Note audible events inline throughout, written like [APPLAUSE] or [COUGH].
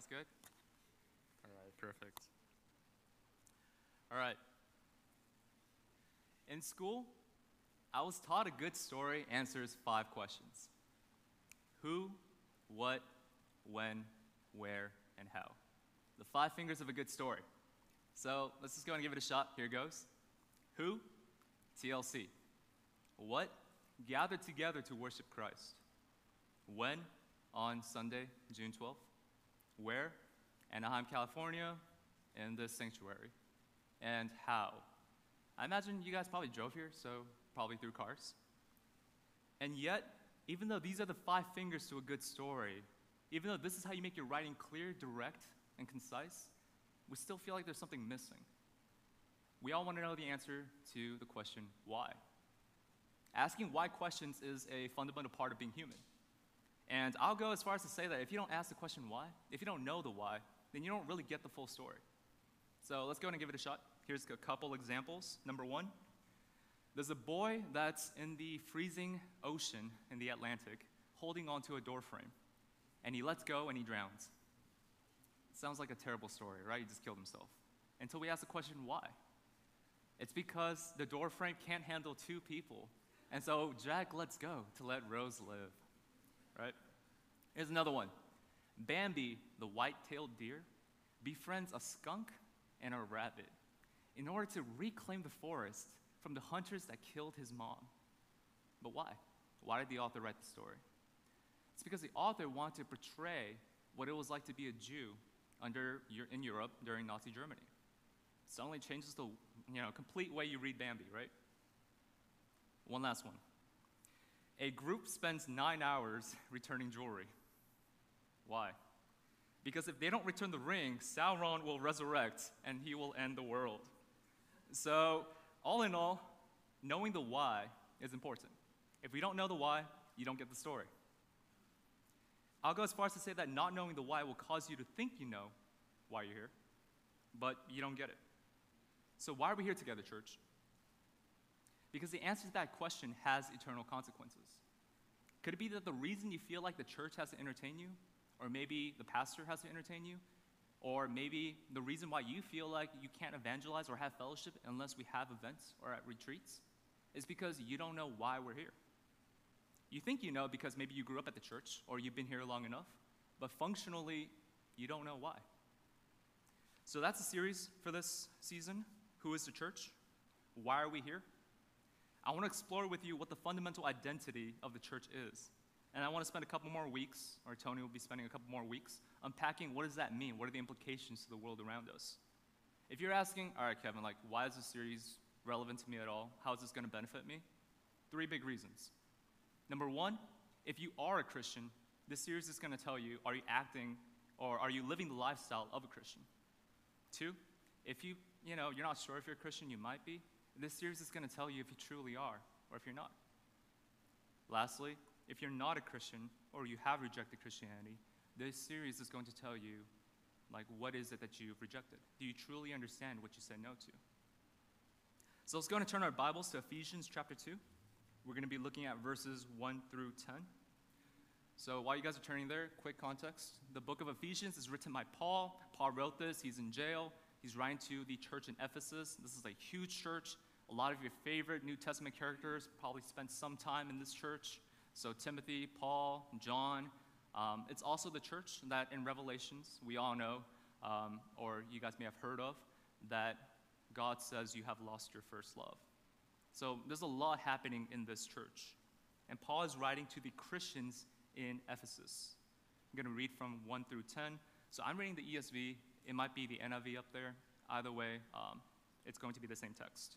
Sounds good? All right, perfect. All right. In school, I was taught a good story answers five questions Who, what, when, where, and how. The five fingers of a good story. So let's just go and give it a shot. Here goes. Who? TLC. What? Gathered together to worship Christ. When? On Sunday, June 12th. Where? Anaheim, California, in this sanctuary. And how? I imagine you guys probably drove here, so probably through cars. And yet, even though these are the five fingers to a good story, even though this is how you make your writing clear, direct, and concise, we still feel like there's something missing. We all want to know the answer to the question, why? Asking why questions is a fundamental part of being human. And I'll go as far as to say that if you don't ask the question why, if you don't know the why, then you don't really get the full story. So let's go and give it a shot. Here's a couple examples. Number one, there's a boy that's in the freezing ocean in the Atlantic holding onto a door frame, and he lets go and he drowns. Sounds like a terrible story, right? He just killed himself. Until we ask the question why. It's because the door frame can't handle two people. And so Jack lets go to let Rose live, right? Here's another one Bambi, the white tailed deer, befriends a skunk and a rabbit in order to reclaim the forest from the hunters that killed his mom. But why? Why did the author write the story? It's because the author wanted to portray what it was like to be a Jew under, in Europe during Nazi Germany. It suddenly changes the you know, complete way you read Bambi, right? One last one. A group spends nine hours [LAUGHS] returning jewelry. Why? Because if they don't return the ring, Sauron will resurrect and he will end the world. So, all in all, knowing the why is important. If we don't know the why, you don't get the story. I'll go as far as to say that not knowing the why will cause you to think you know why you're here, but you don't get it. So, why are we here together, church? Because the answer to that question has eternal consequences. Could it be that the reason you feel like the church has to entertain you, or maybe the pastor has to entertain you, or maybe the reason why you feel like you can't evangelize or have fellowship unless we have events or at retreats is because you don't know why we're here. You think you know because maybe you grew up at the church or you've been here long enough, but functionally, you don't know why. So that's the series for this season. Who is the church? Why are we here? I want to explore with you what the fundamental identity of the church is. And I want to spend a couple more weeks, or Tony will be spending a couple more weeks, unpacking what does that mean? What are the implications to the world around us? If you're asking, all right, Kevin, like, why is this series relevant to me at all? How is this going to benefit me? Three big reasons. Number one, if you are a Christian, this series is going to tell you are you acting or are you living the lifestyle of a Christian? Two, if you, you know, you're not sure if you're a Christian, you might be. This series is going to tell you if you truly are or if you're not. Lastly, if you're not a Christian or you have rejected Christianity, this series is going to tell you, like, what is it that you've rejected? Do you truly understand what you said no to? So let's go and turn our Bibles to Ephesians chapter 2. We're going to be looking at verses 1 through 10. So while you guys are turning there, quick context. The book of Ephesians is written by Paul. Paul wrote this, he's in jail. He's writing to the church in Ephesus. This is a huge church. A lot of your favorite New Testament characters probably spent some time in this church. So, Timothy, Paul, John. Um, it's also the church that in Revelations we all know, um, or you guys may have heard of, that God says you have lost your first love. So, there's a lot happening in this church. And Paul is writing to the Christians in Ephesus. I'm going to read from 1 through 10. So, I'm reading the ESV. It might be the NIV up there. Either way, um, it's going to be the same text.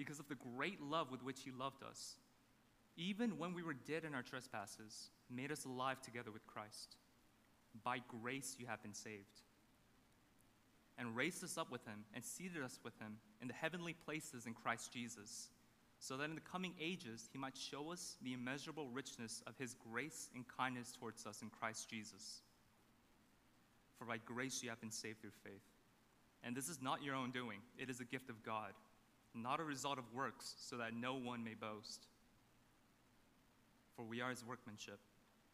because of the great love with which He loved us, even when we were dead in our trespasses, made us alive together with Christ. By grace you have been saved, and raised us up with him and seated us with him in the heavenly places in Christ Jesus, so that in the coming ages he might show us the immeasurable richness of his grace and kindness towards us in Christ Jesus. For by grace you have been saved through faith. And this is not your own doing, it is a gift of God, not a result of works, so that no one may boast. For we are his workmanship,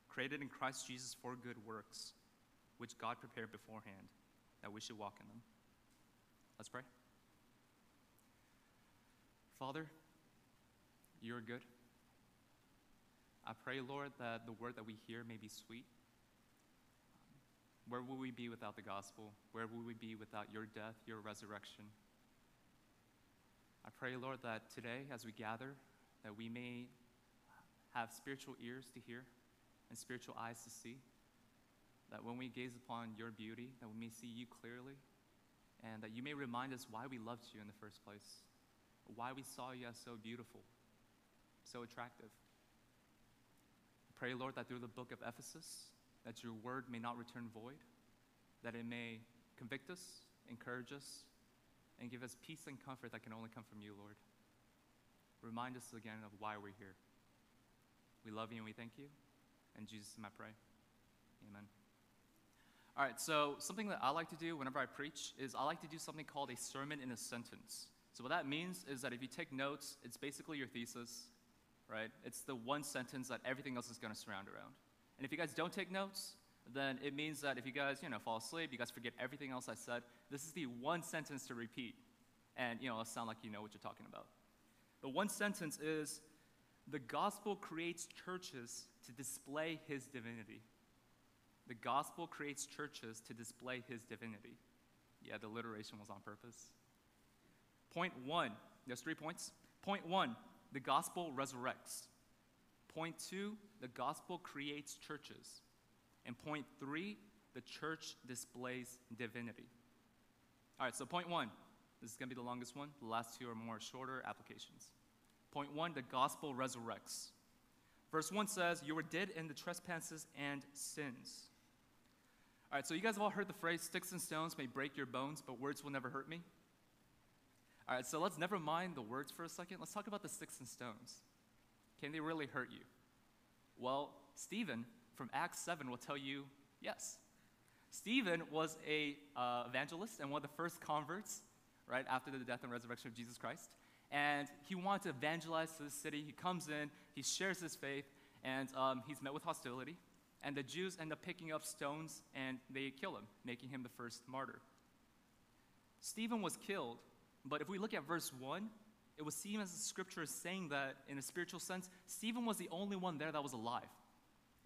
created in Christ Jesus for good works, which God prepared beforehand that we should walk in them. Let's pray. Father, you're good. I pray, Lord, that the word that we hear may be sweet. Where will we be without the gospel? Where will we be without your death, your resurrection? I pray, Lord, that today, as we gather, that we may have spiritual ears to hear and spiritual eyes to see. That when we gaze upon your beauty, that we may see you clearly, and that you may remind us why we loved you in the first place, why we saw you as so beautiful, so attractive. I pray, Lord, that through the book of Ephesus, that your word may not return void, that it may convict us, encourage us, and give us peace and comfort that can only come from you, Lord. Remind us again of why we're here. We love you and we thank you. In Jesus' name I pray. Amen. All right, so something that I like to do whenever I preach is I like to do something called a sermon in a sentence. So what that means is that if you take notes, it's basically your thesis, right? It's the one sentence that everything else is going to surround around. And if you guys don't take notes, then it means that if you guys, you know, fall asleep, you guys forget everything else I said, this is the one sentence to repeat. And, you know, it'll sound like you know what you're talking about. The one sentence is the gospel creates churches to display his divinity. The gospel creates churches to display his divinity. Yeah, the alliteration was on purpose. Point one, there's three points. Point one, the gospel resurrects. Point two, the gospel creates churches. And point three, the church displays divinity. All right, so point one, this is going to be the longest one. The last two are more shorter applications. Point one the gospel resurrects. Verse 1 says, You were dead in the trespasses and sins. All right, so you guys have all heard the phrase, sticks and stones may break your bones, but words will never hurt me. All right, so let's never mind the words for a second. Let's talk about the sticks and stones. Can they really hurt you? Well, Stephen from Acts 7 will tell you yes. Stephen was a uh, evangelist and one of the first converts, right, after the death and resurrection of Jesus Christ and he wanted to evangelize to the city. He comes in, he shares his faith, and um, he's met with hostility. And the Jews end up picking up stones and they kill him, making him the first martyr. Stephen was killed, but if we look at verse 1, it was seen as the scripture is saying that, in a spiritual sense, Stephen was the only one there that was alive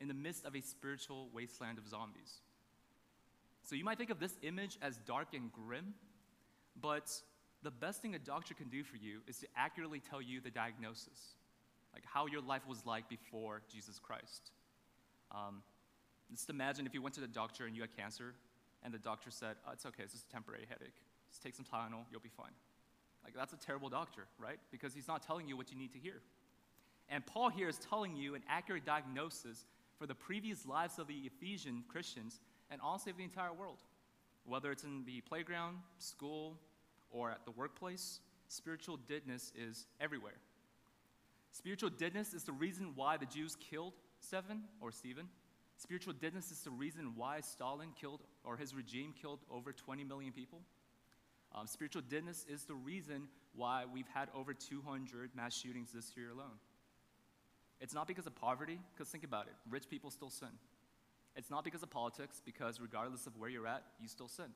in the midst of a spiritual wasteland of zombies. So you might think of this image as dark and grim, but the best thing a doctor can do for you is to accurately tell you the diagnosis, like how your life was like before Jesus Christ. Um, just imagine if you went to the doctor and you had cancer, and the doctor said, oh, It's okay, it's just a temporary headache. Just take some Tylenol, you'll be fine. Like, that's a terrible doctor, right? Because he's not telling you what you need to hear. And Paul here is telling you an accurate diagnosis for the previous lives of the Ephesian Christians and also of the entire world. Whether it's in the playground, school, or at the workplace, spiritual deadness is everywhere. Spiritual deadness is the reason why the Jews killed Stephen or Stephen. Spiritual deadness is the reason why Stalin killed or his regime killed over 20 million people. Um, spiritual deadness is the reason why we've had over 200 mass shootings this year alone. It's not because of poverty, because think about it rich people still sin. It's not because of politics, because regardless of where you're at, you still sin.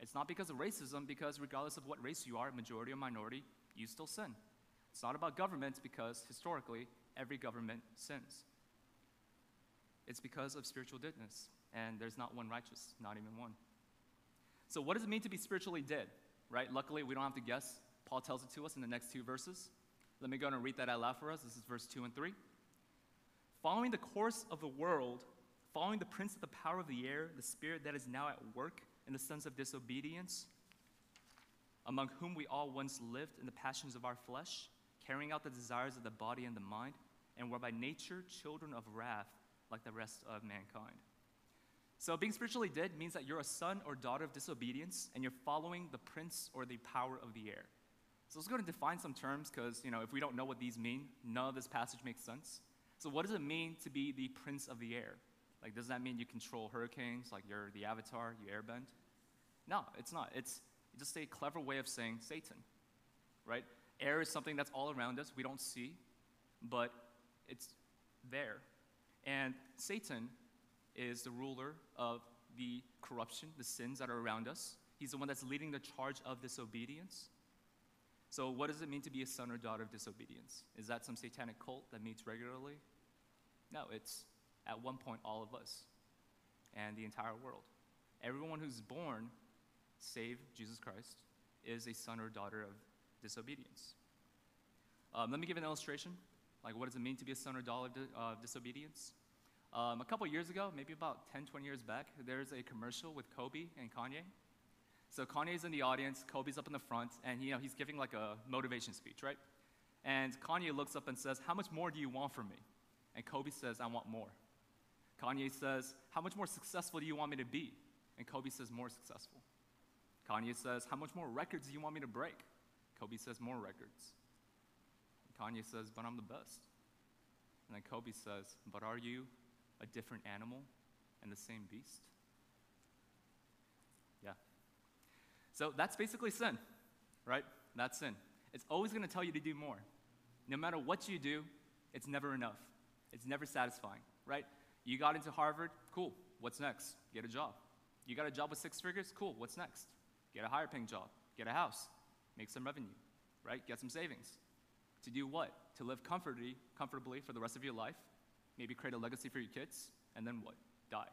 It's not because of racism, because regardless of what race you are, majority or minority, you still sin. It's not about governments, because historically, every government sins. It's because of spiritual deadness, and there's not one righteous, not even one. So, what does it mean to be spiritually dead? Right? Luckily, we don't have to guess. Paul tells it to us in the next two verses. Let me go and read that out loud for us. This is verse 2 and 3. Following the course of the world, following the prince of the power of the air, the spirit that is now at work in the sons of disobedience, among whom we all once lived in the passions of our flesh, carrying out the desires of the body and the mind, and were by nature children of wrath like the rest of mankind. So, being spiritually dead means that you're a son or daughter of disobedience and you're following the prince or the power of the air. So, let's go and define some terms because, you know, if we don't know what these mean, none of this passage makes sense. So, what does it mean to be the prince of the air? Like, does that mean you control hurricanes, like you're the avatar, you airbend? No, it's not. It's just a clever way of saying Satan, right? Air is something that's all around us, we don't see, but it's there. And Satan is the ruler of the corruption, the sins that are around us. He's the one that's leading the charge of disobedience. So, what does it mean to be a son or daughter of disobedience? Is that some satanic cult that meets regularly? No, it's at one point all of us and the entire world. Everyone who's born, save Jesus Christ, is a son or daughter of disobedience. Um, let me give an illustration. Like, what does it mean to be a son or daughter of uh, disobedience? Um, a couple years ago, maybe about 10, 20 years back, there's a commercial with Kobe and Kanye. So Kanye's in the audience, Kobe's up in the front, and you know he's giving like a motivation speech, right? And Kanye looks up and says, "How much more do you want from me?" And Kobe says, "I want more." Kanye says, "How much more successful do you want me to be?" And Kobe says, "More successful." Kanye says, "How much more records do you want me to break?" Kobe says, "More records." And Kanye says, "But I'm the best." And then Kobe says, "But are you a different animal and the same beast?" Yeah. So that's basically sin, right? That's sin. It's always going to tell you to do more. No matter what you do, it's never enough. It's never satisfying, right? You got into Harvard, cool. What's next? Get a job. You got a job with six figures, cool. What's next? Get a higher paying job. Get a house. Make some revenue, right? Get some savings. To do what? To live comfortably, comfortably for the rest of your life, maybe create a legacy for your kids, and then what? Die.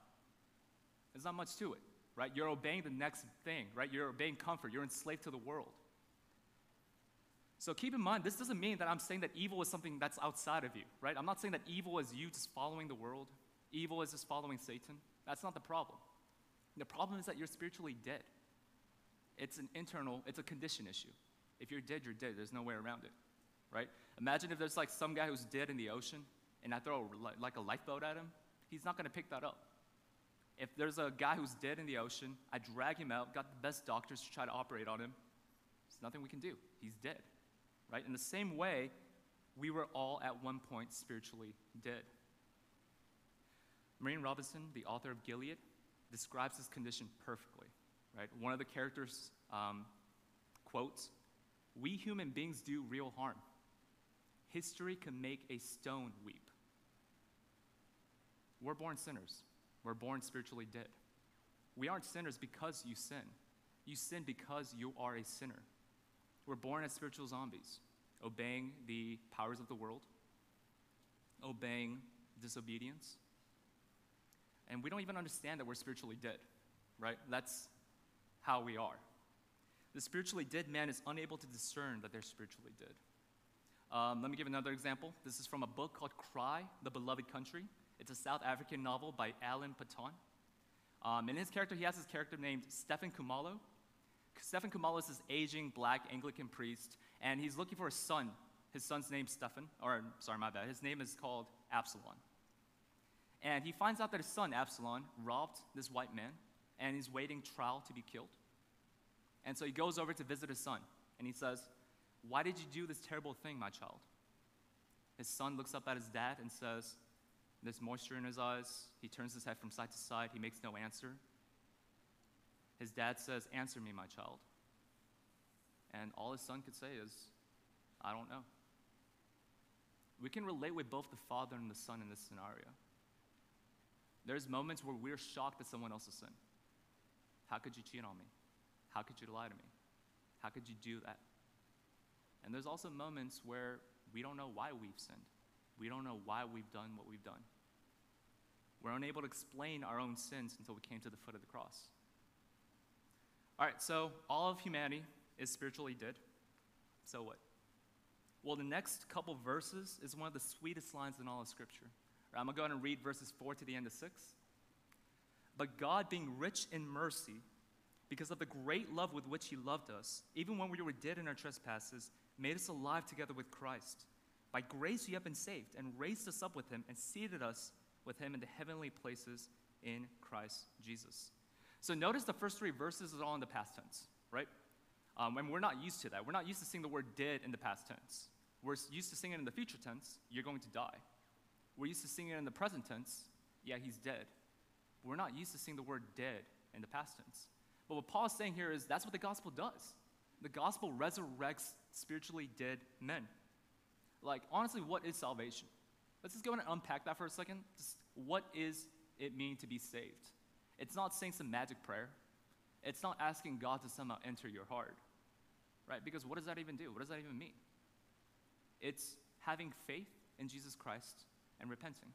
There's not much to it, right? You're obeying the next thing, right? You're obeying comfort. You're enslaved to the world. So keep in mind, this doesn't mean that I'm saying that evil is something that's outside of you, right? I'm not saying that evil is you just following the world. Evil is just following Satan. That's not the problem. The problem is that you're spiritually dead. It's an internal, it's a condition issue. If you're dead, you're dead. There's no way around it, right? Imagine if there's like some guy who's dead in the ocean and I throw a, like a lifeboat at him. He's not going to pick that up. If there's a guy who's dead in the ocean, I drag him out, got the best doctors to try to operate on him. There's nothing we can do. He's dead, right? In the same way, we were all at one point spiritually dead. Maureen Robinson, the author of Gilead, describes this condition perfectly, right? One of the characters um, quotes, We human beings do real harm. History can make a stone weep. We're born sinners. We're born spiritually dead. We aren't sinners because you sin. You sin because you are a sinner. We're born as spiritual zombies, obeying the powers of the world, obeying disobedience. And we don't even understand that we're spiritually dead, right? That's how we are. The spiritually dead man is unable to discern that they're spiritually dead. Um, let me give another example. This is from a book called Cry, The Beloved Country. It's a South African novel by Alan Paton. Um, in his character, he has his character named Stephen Kumalo. Stephen Kumalo is this aging black Anglican priest, and he's looking for a son. His son's name's Stephen, or sorry, my bad. His name is called Absalom. And he finds out that his son, Absalom, robbed this white man, and he's waiting trial to be killed. And so he goes over to visit his son, and he says, Why did you do this terrible thing, my child? His son looks up at his dad and says, There's moisture in his eyes. He turns his head from side to side. He makes no answer. His dad says, Answer me, my child. And all his son could say is, I don't know. We can relate with both the father and the son in this scenario. There's moments where we're shocked at someone else's sin. How could you cheat on me? How could you lie to me? How could you do that? And there's also moments where we don't know why we've sinned. We don't know why we've done what we've done. We're unable to explain our own sins until we came to the foot of the cross. All right, so all of humanity is spiritually dead. So what? Well, the next couple verses is one of the sweetest lines in all of Scripture. I'm going to go ahead and read verses 4 to the end of 6. But God, being rich in mercy, because of the great love with which He loved us, even when we were dead in our trespasses, made us alive together with Christ. By grace you have been saved, and raised us up with Him, and seated us with Him in the heavenly places in Christ Jesus. So notice the first three verses is all in the past tense, right? Um, and we're not used to that. We're not used to seeing the word did in the past tense. We're used to seeing it in the future tense, you're going to die. We're used to seeing it in the present tense, yeah, he's dead. We're not used to seeing the word dead in the past tense. But what Paul is saying here is that's what the gospel does. The gospel resurrects spiritually dead men. Like, honestly, what is salvation? Let's just go and unpack that for a second. Just what is it mean to be saved? It's not saying some magic prayer. It's not asking God to somehow enter your heart, right? Because what does that even do? What does that even mean? It's having faith in Jesus Christ and repenting.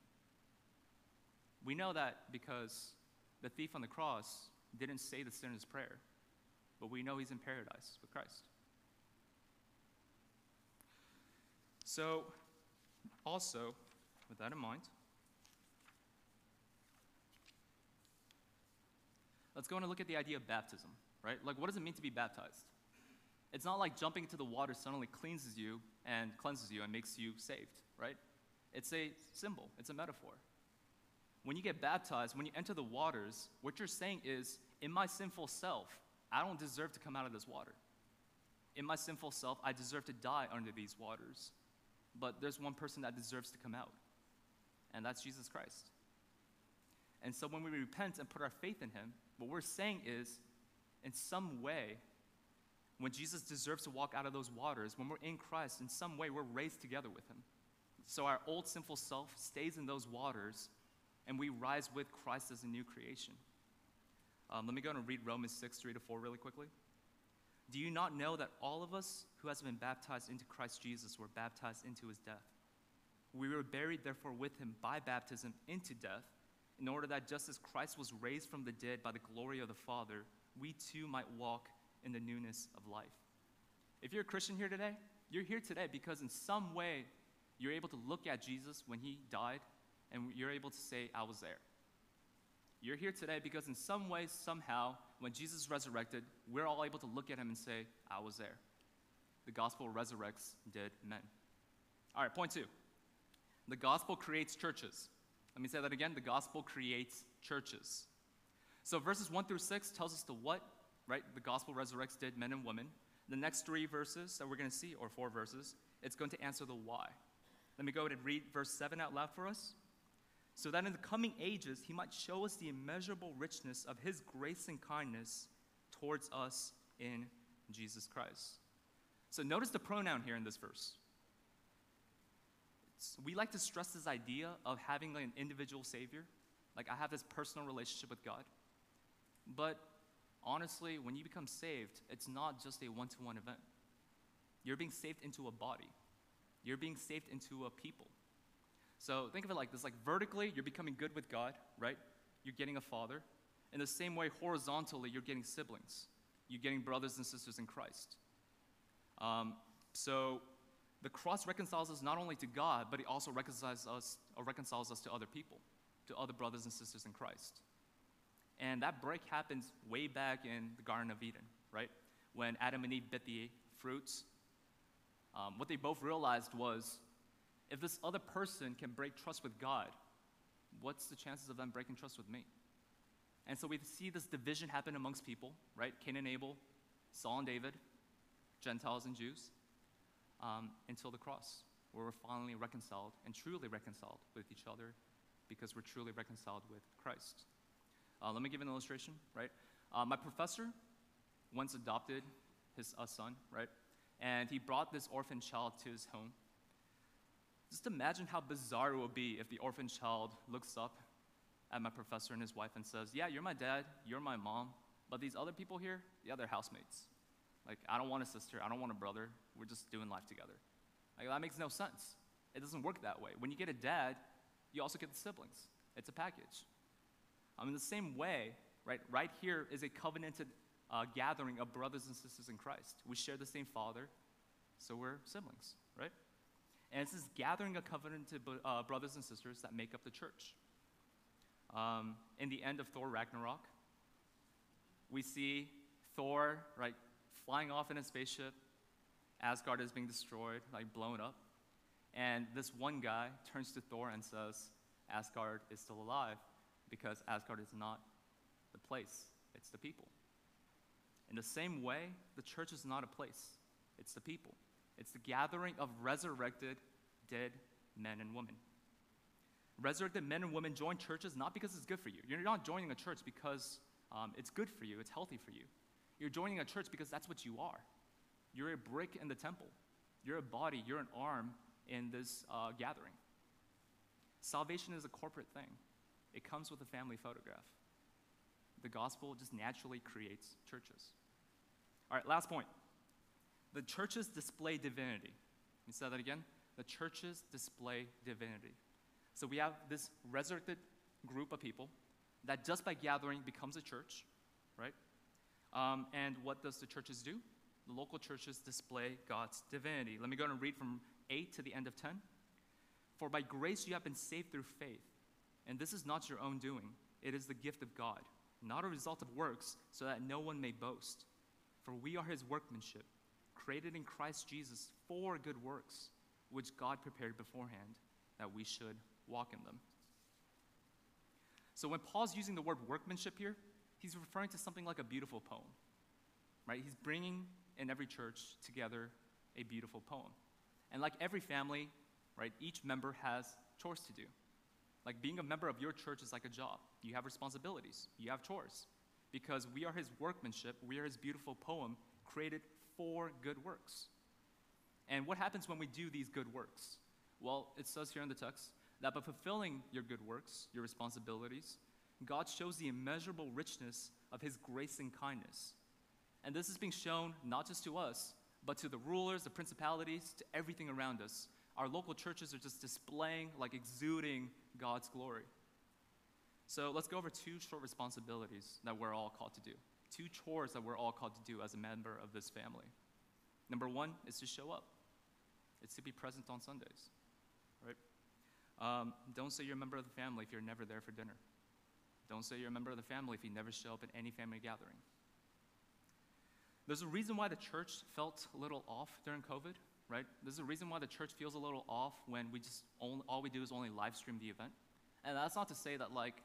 We know that because the thief on the cross didn't say the sinner's prayer, but we know he's in paradise with Christ. So, also, with that in mind, let's go and look at the idea of baptism, right? Like, what does it mean to be baptized? It's not like jumping into the water suddenly cleanses you and cleanses you and makes you saved, right? It's a symbol, it's a metaphor. When you get baptized, when you enter the waters, what you're saying is, in my sinful self, I don't deserve to come out of this water. In my sinful self, I deserve to die under these waters. But there's one person that deserves to come out, and that's Jesus Christ. And so when we repent and put our faith in Him, what we're saying is, in some way, when Jesus deserves to walk out of those waters, when we're in Christ, in some way, we're raised together with Him. So our old sinful self stays in those waters, and we rise with Christ as a new creation. Um, let me go and read Romans 6, 3 to 4 really quickly. Do you not know that all of us who has been baptized into Christ Jesus were baptized into his death? We were buried, therefore, with him by baptism into death, in order that just as Christ was raised from the dead by the glory of the Father, we too might walk in the newness of life. If you're a Christian here today, you're here today because in some way you're able to look at Jesus when he died and you're able to say, I was there. You're here today because in some way, somehow, when Jesus resurrected, we're all able to look at him and say, I was there. The gospel resurrects dead men. All right, point two. The gospel creates churches. Let me say that again. The gospel creates churches. So verses 1 through 6 tells us the what, right? The gospel resurrects dead men and women. The next three verses that we're going to see, or four verses, it's going to answer the why. Let me go ahead and read verse 7 out loud for us so that in the coming ages he might show us the immeasurable richness of his grace and kindness towards us in Jesus Christ. So notice the pronoun here in this verse. We like to stress this idea of having like an individual Savior. Like, I have this personal relationship with God. But honestly, when you become saved, it's not just a one to one event. You're being saved into a body, you're being saved into a people. So think of it like this like vertically, you're becoming good with God, right? You're getting a father. In the same way, horizontally, you're getting siblings. You're getting brothers and sisters in Christ. Um, so the cross reconciles us not only to God, but it also reconciles us, or reconciles us to other people, to other brothers and sisters in Christ. And that break happens way back in the Garden of Eden, right? When Adam and Eve bit the fruits. Um, what they both realized was if this other person can break trust with God, what's the chances of them breaking trust with me? And so we see this division happen amongst people, right? Cain and Abel, Saul and David, Gentiles and Jews, um, until the cross, where we're finally reconciled and truly reconciled with each other because we're truly reconciled with Christ. Uh, let me give an illustration, right? Uh, my professor once adopted his a son, right? And he brought this orphan child to his home. Just imagine how bizarre it would be if the orphan child looks up at my professor and his wife and says, Yeah, you're my dad, you're my mom, but these other people here, yeah, they're housemates. Like, I don't want a sister, I don't want a brother, we're just doing life together. Like, that makes no sense. It doesn't work that way. When you get a dad, you also get the siblings. It's a package. Um, in the same way, right, right here is a covenanted uh, gathering of brothers and sisters in Christ. We share the same father, so we're siblings, right? And it's this gathering of covenanted uh, brothers and sisters that make up the church. Um, in the end of Thor Ragnarok, we see Thor, right, flying off in a spaceship. Asgard is being destroyed, like blown up. And this one guy turns to Thor and says, Asgard is still alive because Asgard is not the place, it's the people. In the same way, the church is not a place, it's the people. It's the gathering of resurrected, dead men and women. Resurrected men and women join churches not because it's good for you. You're not joining a church because um, it's good for you, it's healthy for you. You're joining a church because that's what you are. You're a brick in the temple, you're a body, you're an arm in this uh, gathering. Salvation is a corporate thing, it comes with a family photograph. The gospel just naturally creates churches. All right, last point. The churches display divinity. Let me say that again. The churches display divinity. So we have this resurrected group of people that just by gathering becomes a church, right? Um, and what does the churches do? The local churches display God's divinity. Let me go and read from 8 to the end of 10. For by grace you have been saved through faith, and this is not your own doing, it is the gift of God, not a result of works, so that no one may boast. For we are his workmanship, created in Christ Jesus for good works, which God prepared beforehand that we should walk in them. So when Paul's using the word workmanship here, he's referring to something like a beautiful poem, right? He's bringing in every church together a beautiful poem. And like every family, right, each member has chores to do. Like being a member of your church is like a job. You have responsibilities, you have chores. Because we are his workmanship, we are his beautiful poem created for good works. And what happens when we do these good works? Well, it says here in the text that by fulfilling your good works, your responsibilities, God shows the immeasurable richness of his grace and kindness. And this is being shown not just to us, but to the rulers, the principalities, to everything around us. Our local churches are just displaying, like exuding God's glory. So let's go over two short responsibilities that we're all called to do. Two chores that we're all called to do as a member of this family. Number one is to show up, it's to be present on Sundays, right? Um, don't say you're a member of the family if you're never there for dinner. Don't say you're a member of the family if you never show up at any family gathering. There's a reason why the church felt a little off during COVID, right? There's a reason why the church feels a little off when we just only, all we do is only live stream the event. And that's not to say that like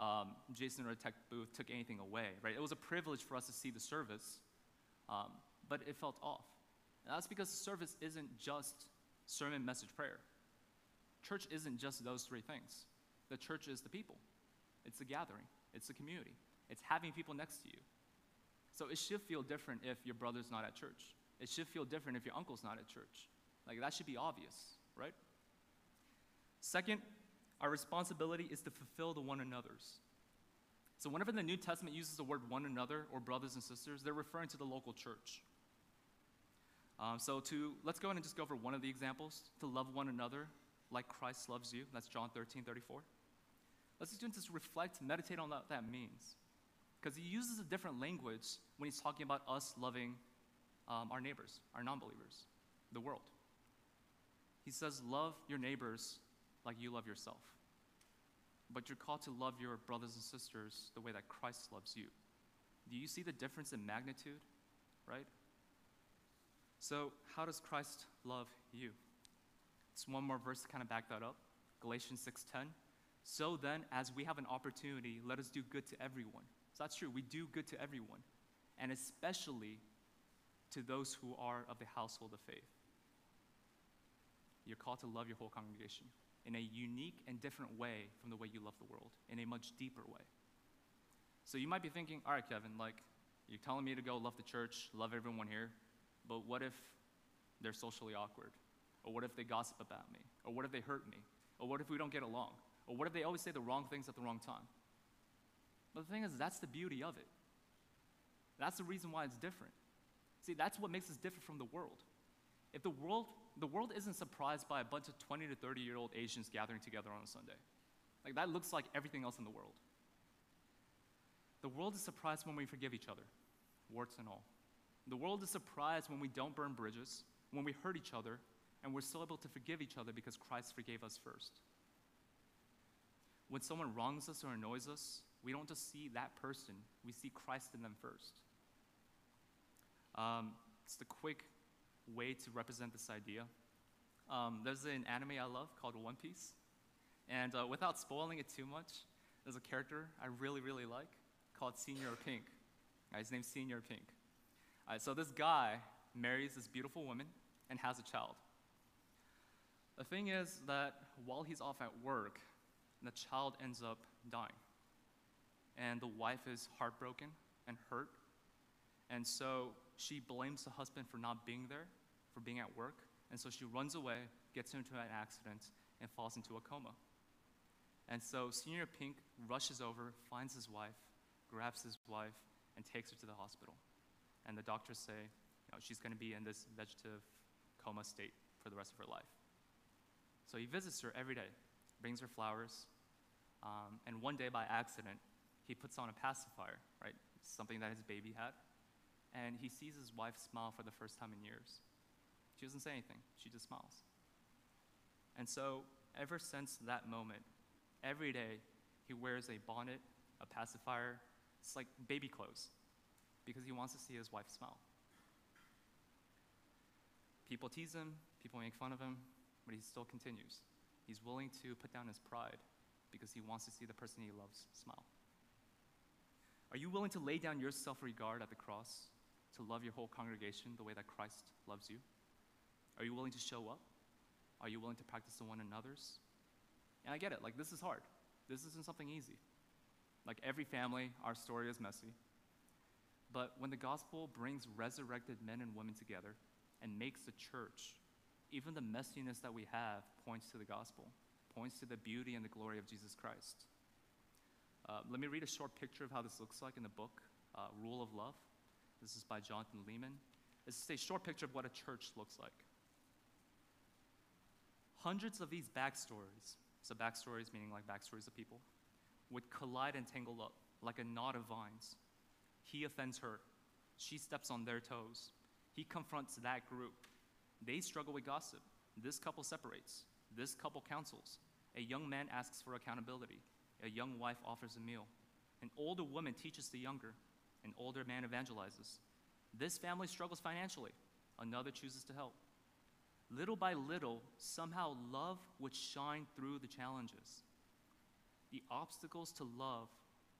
um, Jason or Tech Booth took anything away, right? It was a privilege for us to see the service, um, but it felt off. And that's because service isn't just sermon, message, prayer. Church isn't just those three things. The church is the people, it's a gathering, it's a community, it's having people next to you. So it should feel different if your brother's not at church. It should feel different if your uncle's not at church. Like that should be obvious, right? Second, our responsibility is to fulfill the one another's. So whenever the New Testament uses the word one another or brothers and sisters, they're referring to the local church. Um, so to let's go ahead and just go over one of the examples to love one another like Christ loves you. That's John 13, 34. Let's just reflect, meditate on what that means. Because he uses a different language when he's talking about us loving um, our neighbors, our non believers, the world. He says, Love your neighbors like you love yourself. But you're called to love your brothers and sisters the way that Christ loves you. Do you see the difference in magnitude? Right? So, how does Christ love you? It's one more verse to kind of back that up. Galatians 6:10. So then, as we have an opportunity, let us do good to everyone. So that's true. We do good to everyone, and especially to those who are of the household of faith. You're called to love your whole congregation in a unique and different way from the way you love the world, in a much deeper way. So you might be thinking, all right, Kevin, like, you're telling me to go love the church, love everyone here, but what if they're socially awkward? Or what if they gossip about me? Or what if they hurt me? Or what if we don't get along? Or what if they always say the wrong things at the wrong time? But the thing is, that's the beauty of it. That's the reason why it's different. See, that's what makes us different from the world. If the world, the world isn't surprised by a bunch of 20 to 30 year old Asians gathering together on a Sunday. Like that looks like everything else in the world. The world is surprised when we forgive each other, warts and all. The world is surprised when we don't burn bridges, when we hurt each other, and we're still able to forgive each other because Christ forgave us first. When someone wrongs us or annoys us, we don't just see that person, we see Christ in them first. Um, it's the quick way to represent this idea. Um, there's an anime I love called One Piece. And uh, without spoiling it too much, there's a character I really, really like called Señor Pink. Uh, his name's Señor Pink. Uh, so this guy marries this beautiful woman and has a child. The thing is that while he's off at work, the child ends up dying. And the wife is heartbroken and hurt. And so she blames the husband for not being there, for being at work. And so she runs away, gets into an accident, and falls into a coma. And so Señor Pink rushes over, finds his wife, grabs his wife, and takes her to the hospital. And the doctors say, you know, she's going to be in this vegetative coma state for the rest of her life. So he visits her every day, brings her flowers, um, and one day by accident, he puts on a pacifier, right? Something that his baby had. And he sees his wife smile for the first time in years. She doesn't say anything, she just smiles. And so, ever since that moment, every day he wears a bonnet, a pacifier. It's like baby clothes because he wants to see his wife smile. People tease him, people make fun of him, but he still continues. He's willing to put down his pride because he wants to see the person he loves smile. Are you willing to lay down your self regard at the cross to love your whole congregation the way that Christ loves you? Are you willing to show up? Are you willing to practice the one another's? And I get it, like, this is hard. This isn't something easy. Like, every family, our story is messy. But when the gospel brings resurrected men and women together and makes the church, even the messiness that we have points to the gospel, points to the beauty and the glory of Jesus Christ. Uh, let me read a short picture of how this looks like in the book, uh, Rule of Love. This is by Jonathan Leeman. This is a short picture of what a church looks like. Hundreds of these backstories, so backstories meaning like backstories of people, would collide and tangle up like a knot of vines. He offends her. She steps on their toes. He confronts that group. They struggle with gossip. This couple separates. This couple counsels. A young man asks for accountability. A young wife offers a meal. An older woman teaches the younger. An older man evangelizes. This family struggles financially. Another chooses to help. Little by little, somehow love would shine through the challenges. The obstacles to love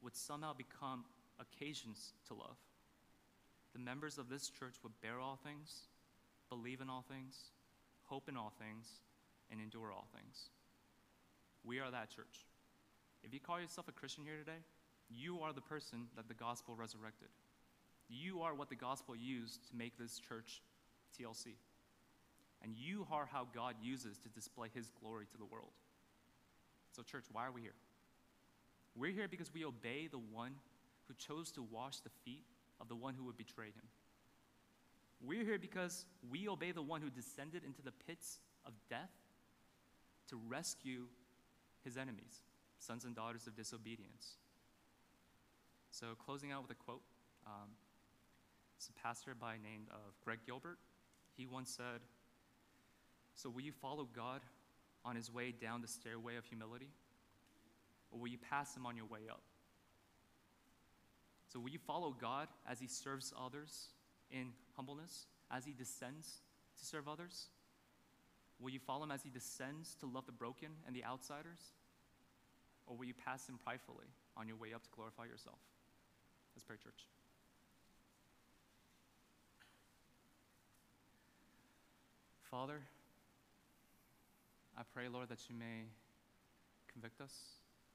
would somehow become occasions to love. The members of this church would bear all things, believe in all things, hope in all things, and endure all things. We are that church. If you call yourself a Christian here today, you are the person that the gospel resurrected. You are what the gospel used to make this church TLC. And you are how God uses to display his glory to the world. So, church, why are we here? We're here because we obey the one who chose to wash the feet of the one who would betray him. We're here because we obey the one who descended into the pits of death to rescue his enemies, sons and daughters of disobedience. So, closing out with a quote. Um, it's a pastor by name of Greg Gilbert. He once said, "So will you follow God on his way down the stairway of humility, or will you pass him on your way up?" So, will you follow God as He serves others in humbleness, as He descends to serve others? Will you follow Him as He descends to love the broken and the outsiders? Or will you pass Him pridefully on your way up to glorify yourself? Let's pray, church. Father, I pray, Lord, that you may convict us